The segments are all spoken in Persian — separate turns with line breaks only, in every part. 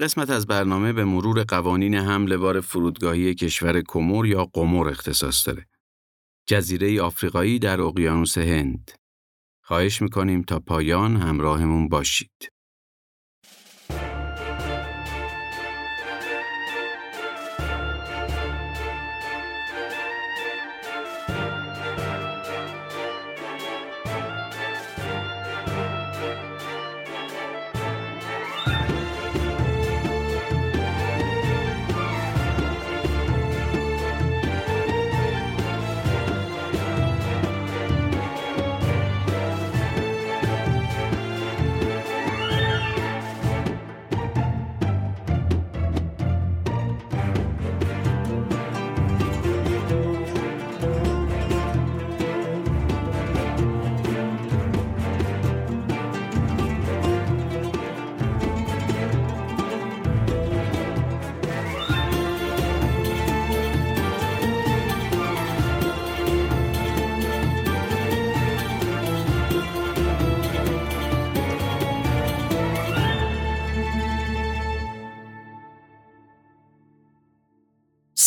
قسمت از برنامه به مرور قوانین حمل بار فرودگاهی کشور کمور یا قمر اختصاص داره. جزیره آفریقایی در اقیانوس هند. خواهش می‌کنیم تا پایان همراهمون باشید.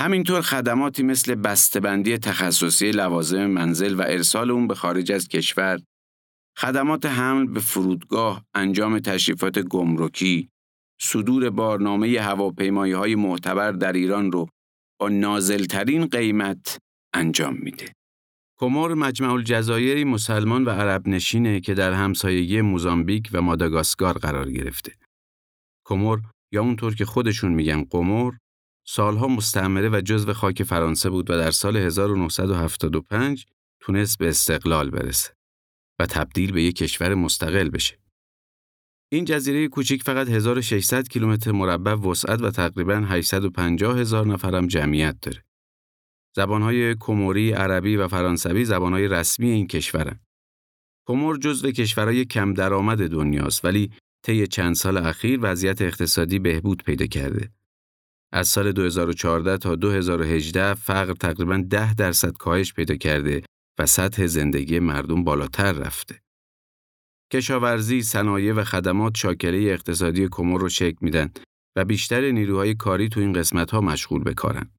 همینطور خدماتی مثل بسته‌بندی تخصصی لوازم منزل و ارسال اون به خارج از کشور، خدمات حمل به فرودگاه، انجام تشریفات گمرکی، صدور بارنامه هواپیمایی های معتبر در ایران رو با نازلترین قیمت انجام میده. کمور مجمع الجزایری مسلمان و عرب نشینه که در همسایگی موزامبیک و ماداگاسکار قرار گرفته. کمور یا اونطور که خودشون میگن قمر سالها مستعمره و جزو خاک فرانسه بود و در سال 1975 تونست به استقلال برسه و تبدیل به یک کشور مستقل بشه. این جزیره کوچیک فقط 1600 کیلومتر مربع وسعت و تقریبا 850 هزار نفرم جمعیت داره. زبانهای کموری، عربی و فرانسوی زبانهای رسمی این کشورن. کمور جزو کشورهای کم درآمد دنیاست ولی طی چند سال اخیر وضعیت اقتصادی بهبود پیدا کرده. از سال 2014 تا 2018 فقر تقریبا 10 درصد کاهش پیدا کرده و سطح زندگی مردم بالاتر رفته. کشاورزی، صنایع و خدمات شاکله اقتصادی کمر رو شکل میدن و بیشتر نیروهای کاری تو این قسمت ها مشغول به کارن.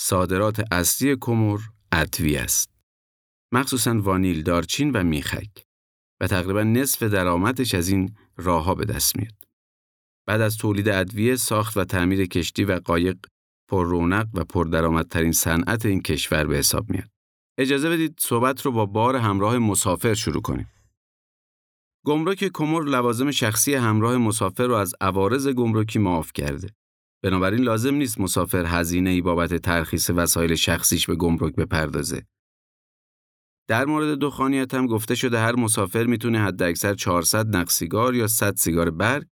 صادرات اصلی کمر ادویه است. مخصوصا وانیل، دارچین و میخک و تقریبا نصف درآمدش از این راهها به دست میاد. بعد از تولید ادویه، ساخت و تعمیر کشتی و قایق پر رونق و پردرآمدترین صنعت این کشور به حساب میاد. اجازه بدید صحبت رو با بار همراه مسافر شروع کنیم. گمرک کمر لوازم شخصی همراه مسافر رو از عوارض گمرکی معاف کرده. بنابراین لازم نیست مسافر هزینه ای بابت ترخیص وسایل شخصیش به گمرک بپردازه. در مورد دخانیت هم گفته شده هر مسافر می‌تونه حداکثر 400 نق سیگار یا 100 سیگار برگ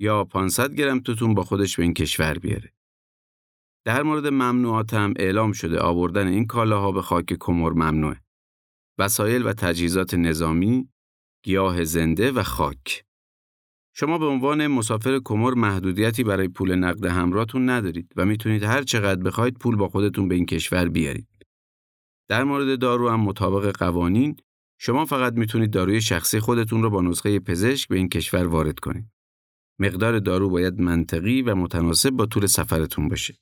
یا 500 گرم توتون با خودش به این کشور بیاره. در مورد ممنوعات هم اعلام شده آوردن این کالاها به خاک کمر ممنوعه. وسایل و تجهیزات نظامی، گیاه زنده و خاک. شما به عنوان مسافر کمر محدودیتی برای پول نقد همراهتون ندارید و می‌تونید هر چقدر بخواید پول با خودتون به این کشور بیارید. در مورد دارو هم مطابق قوانین شما فقط می‌تونید داروی شخصی خودتون رو با نسخه پزشک به این کشور وارد کنید. مقدار دارو باید منطقی و متناسب با طول سفرتون باشه.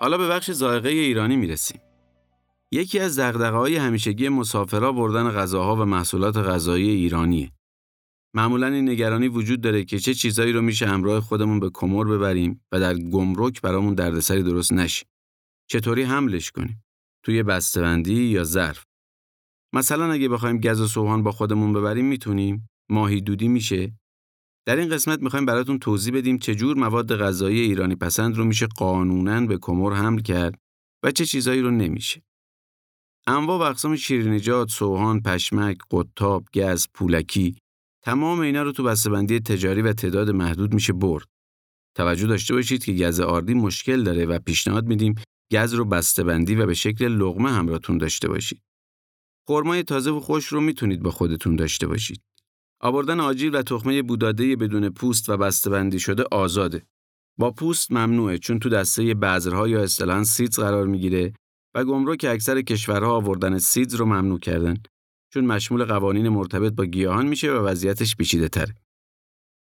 حالا به بخش ذائقه ایرانی می‌رسیم. یکی از دغدغه‌های همیشگی مسافرا بردن غذاها و محصولات غذایی ایرانیه. معمولا این نگرانی وجود داره که چه چیزایی رو میشه همراه خودمون به کمر ببریم و در گمرک برامون دردسری درست نشه. چطوری حملش کنیم؟ توی بسته‌بندی یا ظرف؟ مثلا اگه بخوایم گز و سوهان با خودمون ببریم می‌تونیم؟ ماهی دودی میشه؟ در این قسمت می‌خوایم براتون توضیح بدیم چجور مواد غذایی ایرانی پسند رو میشه قانونا به کمر حمل کرد و چه چیزایی رو نمیشه. انواع و اقسام شیرینیجات، سوهان، پشمک، قطاب، گز، پولکی تمام اینا رو تو بسته‌بندی تجاری و تعداد محدود میشه برد. توجه داشته باشید که گز آردی مشکل داره و پیشنهاد میدیم گز رو بسته‌بندی و به شکل لغمه همراهتون داشته باشید. خرمای تازه و خوش رو می‌تونید با خودتون داشته باشید. آوردن آجیل و تخمه بوداده بدون پوست و بسته‌بندی شده آزاده. با پوست ممنوعه چون تو دسته بذرها یا اصطلاحاً سیدز قرار می‌گیره و گمرک اکثر کشورها آوردن سیدز رو ممنوع کردن چون مشمول قوانین مرتبط با گیاهان میشه و وضعیتش پیچیده تره.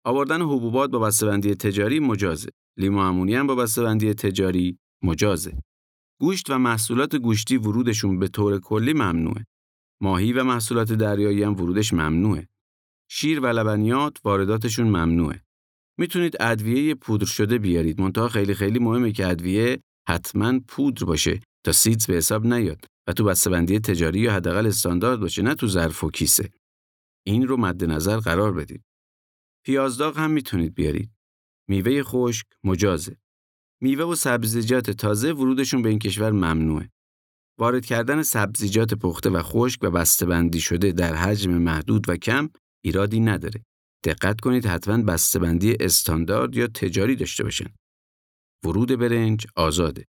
آوردن حبوبات با بسته‌بندی تجاری مجازه. لیمو امونی هم با بسته‌بندی تجاری مجازه. گوشت و محصولات گوشتی ورودشون به طور کلی ممنوعه. ماهی و محصولات دریایی هم ورودش ممنوعه. شیر و لبنیات وارداتشون ممنوعه. می‌تونید ادویه پودر شده بیارید. منتها خیلی خیلی مهمه که ادویه حتما پودر باشه تا سیدز به حساب نیاد و تو بسته‌بندی تجاری یا حداقل استاندارد باشه نه تو ظرف و کیسه. این رو مد نظر قرار بدید. پیازداغ هم می‌تونید بیارید. میوه خشک مجازه. میوه و سبزیجات تازه ورودشون به این کشور ممنوعه. وارد کردن سبزیجات پخته و خشک و بسته‌بندی شده در حجم محدود و کم ایرادی نداره. دقت کنید حتما بسته‌بندی استاندارد یا تجاری داشته باشن. ورود برنج آزاده.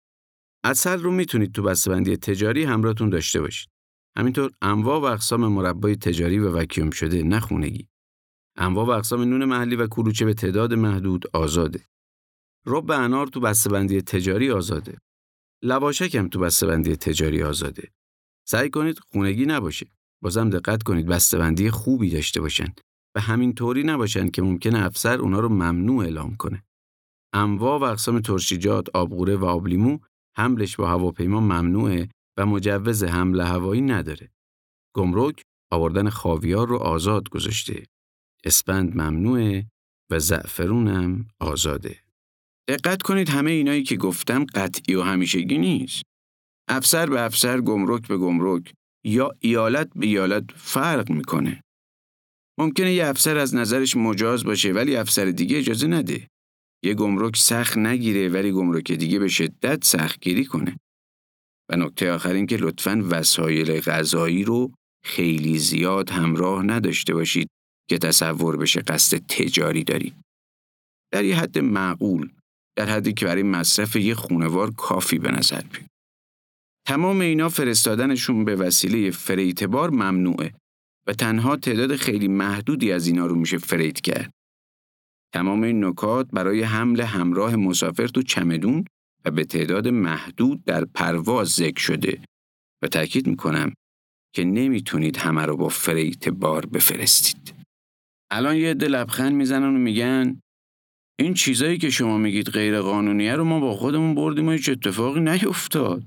اصل رو می‌تونید تو بسته‌بندی تجاری همراهتون داشته باشید. همینطور انواع و اقسام مربای تجاری و وکیوم شده نه خونگی. انواع و اقسام نون محلی و کلوچه به تعداد محدود آزاده. رب انار تو بسته‌بندی تجاری آزاده. لواشک هم تو بسته‌بندی تجاری آزاده. سعی کنید خونگی نباشه. بازم دقت کنید بسته‌بندی خوبی داشته باشن و همین طوری نباشن که ممکنه افسر اونا رو ممنوع اعلام کنه. انواع و اقسام ترشیجات، آبغوره و آبلیمو حملش با هواپیما ممنوعه و مجوز حمل هوایی نداره. گمرک آوردن خاویار رو آزاد گذاشته. اسپند ممنوعه و زعفرونم آزاده. دقت کنید همه اینایی که گفتم قطعی و همیشگی نیست. افسر به افسر گمرک به گمرک یا ایالت به ایالت فرق می‌کنه. ممکنه یه افسر از نظرش مجاز باشه ولی افسر دیگه اجازه نده. یه گمرک سخت نگیره ولی گمرک دیگه به شدت سخت گیری کنه. و نکته آخر این که لطفاً وسایل غذایی رو خیلی زیاد همراه نداشته باشید که تصور بشه قصد تجاری دارید. در یه حد معقول، در حدی که برای مصرف یه خونوار کافی به نظر بیاد. تمام اینا فرستادنشون به وسیله فریتبار ممنوعه و تنها تعداد خیلی محدودی از اینا رو میشه فریت کرد. تمام این نکات برای حمل همراه مسافر تو چمدون و به تعداد محدود در پرواز ذکر شده و تاکید می‌کنم که نمی‌تونید همه رو با فریت بار بفرستید. الان یه عده لبخند می‌زنن و میگن این چیزایی که شما میگید غیر قانونیه رو ما با خودمون بردیم و هیچ اتفاقی نیفتاد.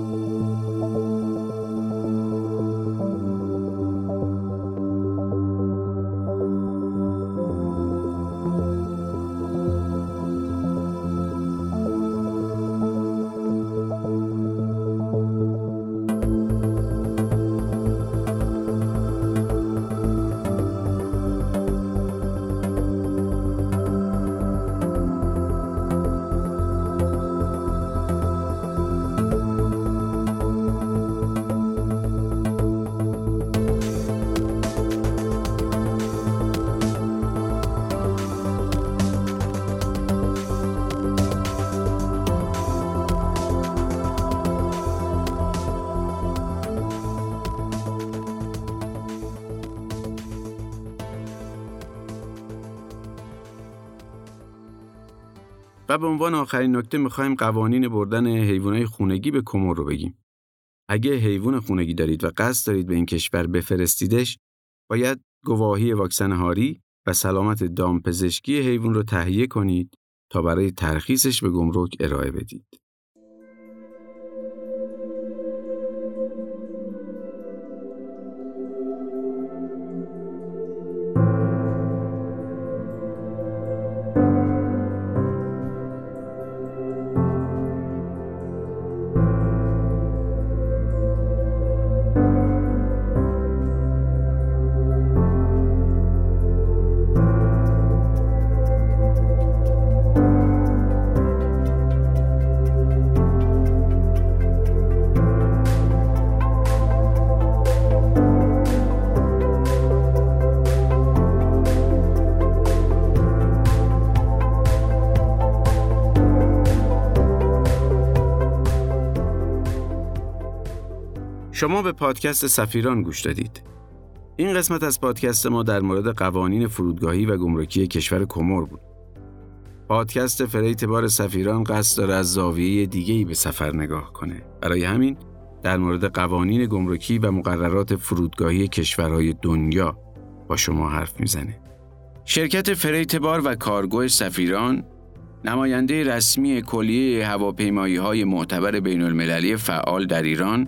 و به عنوان آخرین نکته می‌خوایم قوانین بردن حیوانات خونگی به کمر رو بگیم. اگه حیوان خونگی دارید و قصد دارید به این کشور بفرستیدش، باید گواهی واکسن هاری و سلامت دامپزشکی حیوان رو تهیه کنید تا برای ترخیصش به گمرک ارائه بدید. شما به پادکست سفیران گوش دادید. این قسمت از پادکست ما در مورد قوانین فرودگاهی و گمرکی کشور کومور بود. پادکست freight بار سفیران قصد داره از زاویه دیگه‌ای به سفر نگاه کنه. برای همین در مورد قوانین گمرکی و مقررات فرودگاهی کشورهای دنیا با شما حرف می‌زنه. شرکت freight بار و کارگو سفیران نماینده رسمی کلیه هواپیمایی های معتبر بین المللی فعال در ایران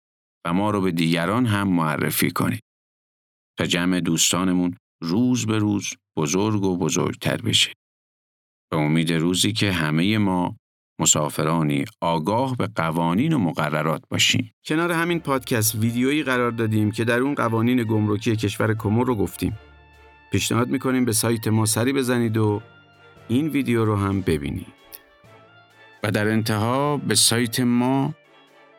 و ما رو به دیگران هم معرفی کنید تا جمع دوستانمون روز به روز بزرگ و بزرگتر بشه. به امید روزی که همه ما مسافرانی آگاه به قوانین و مقررات باشیم. کنار همین پادکست ویدیویی قرار دادیم که در اون قوانین گمرکی کشور کمر رو گفتیم. پیشنهاد می‌کنیم به سایت ما سری بزنید و این ویدیو رو هم ببینید. و در انتها به سایت ما